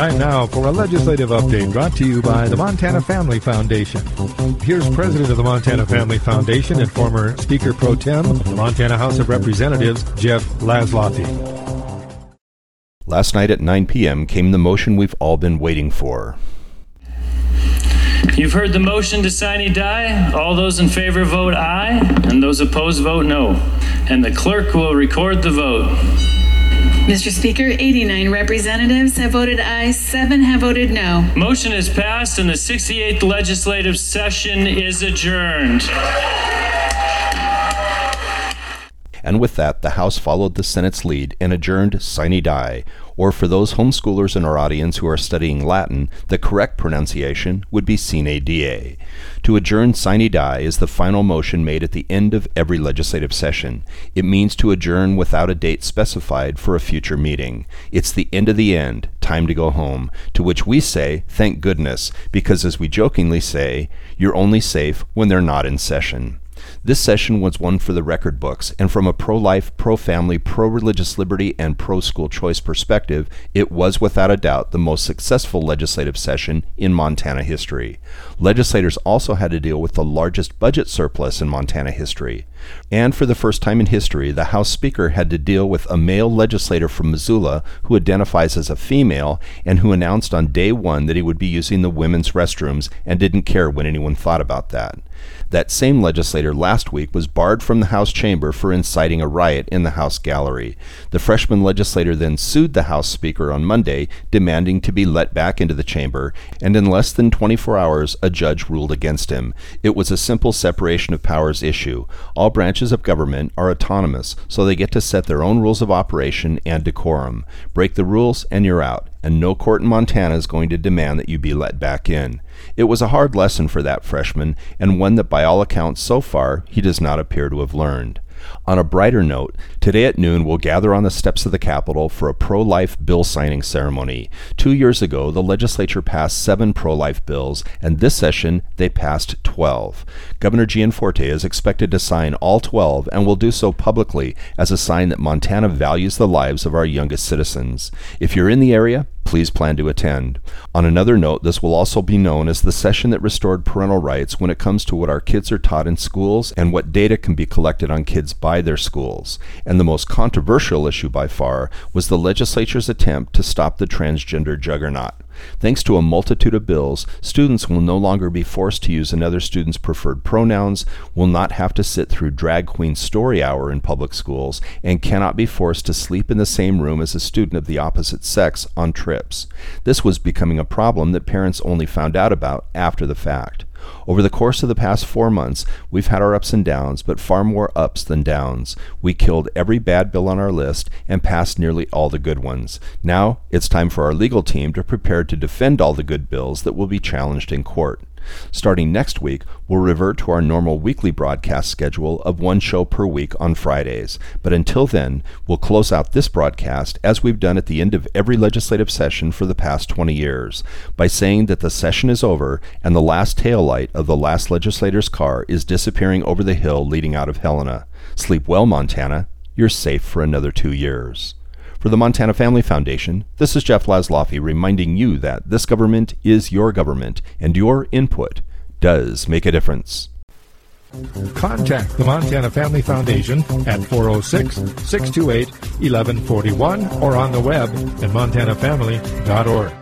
Time now for a legislative update brought to you by the Montana Family Foundation. Here's President of the Montana Family Foundation and former Speaker Pro Tem, of the Montana House of Representatives, Jeff Laszloffy. Last night at 9 p.m. came the motion we've all been waiting for. You've heard the motion to sine die. All those in favor vote aye, and those opposed vote no. And the clerk will record the vote. Mr. Speaker, 89 representatives have voted aye, seven have voted no. Motion is passed, and the 68th legislative session is adjourned. And with that, the House followed the Senate's lead and adjourned sine die, or for those homeschoolers in our audience who are studying Latin, the correct pronunciation would be sine die. To adjourn sine die is the final motion made at the end of every legislative session. It means to adjourn without a date specified for a future meeting. It's the end of the end, time to go home, to which we say, thank goodness, because as we jokingly say, you're only safe when they're not in session. This session was one for the record books, and from a pro life, pro family, pro religious liberty, and pro school choice perspective, it was without a doubt the most successful legislative session in Montana history. Legislators also had to deal with the largest budget surplus in Montana history. And for the first time in history, the House Speaker had to deal with a male legislator from Missoula who identifies as a female and who announced on day one that he would be using the women's restrooms and didn't care when anyone thought about that. That same legislator last week was barred from the House chamber for inciting a riot in the House gallery. The freshman legislator then sued the House Speaker on Monday, demanding to be let back into the chamber, and in less than 24 hours, a judge ruled against him. It was a simple separation of powers issue. All branches of government are autonomous, so they get to set their own rules of operation and decorum. Break the rules, and you're out and no court in Montana is going to demand that you be let back in. It was a hard lesson for that freshman, and one that by all accounts so far he does not appear to have learned. On a brighter note, today at noon we'll gather on the steps of the Capitol for a pro life bill signing ceremony. Two years ago, the legislature passed seven pro life bills, and this session they passed 12. Governor Gianforte is expected to sign all 12 and will do so publicly as a sign that Montana values the lives of our youngest citizens. If you're in the area, please plan to attend. On another note, this will also be known as the session that restored parental rights when it comes to what our kids are taught in schools and what data can be collected on kids by their schools. And the most controversial issue by far was the legislature's attempt to stop the transgender juggernaut. Thanks to a multitude of bills, students will no longer be forced to use another student's preferred pronouns, will not have to sit through drag queen story hour in public schools, and cannot be forced to sleep in the same room as a student of the opposite sex on trips. This was becoming a problem that parents only found out about after the fact. Over the course of the past four months, we've had our ups and downs, but far more ups than downs. We killed every bad bill on our list and passed nearly all the good ones. Now it's time for our legal team to prepare to defend all the good bills that will be challenged in court. Starting next week, we'll revert to our normal weekly broadcast schedule of one show per week on Fridays. But until then, we'll close out this broadcast as we've done at the end of every legislative session for the past 20 years by saying that the session is over and the last tail light of the last legislator's car is disappearing over the hill leading out of Helena. Sleep well, Montana. You're safe for another two years. For the Montana Family Foundation, this is Jeff Laszloffy reminding you that this government is your government and your input does make a difference. Contact the Montana Family Foundation at 406 628 1141 or on the web at montanafamily.org.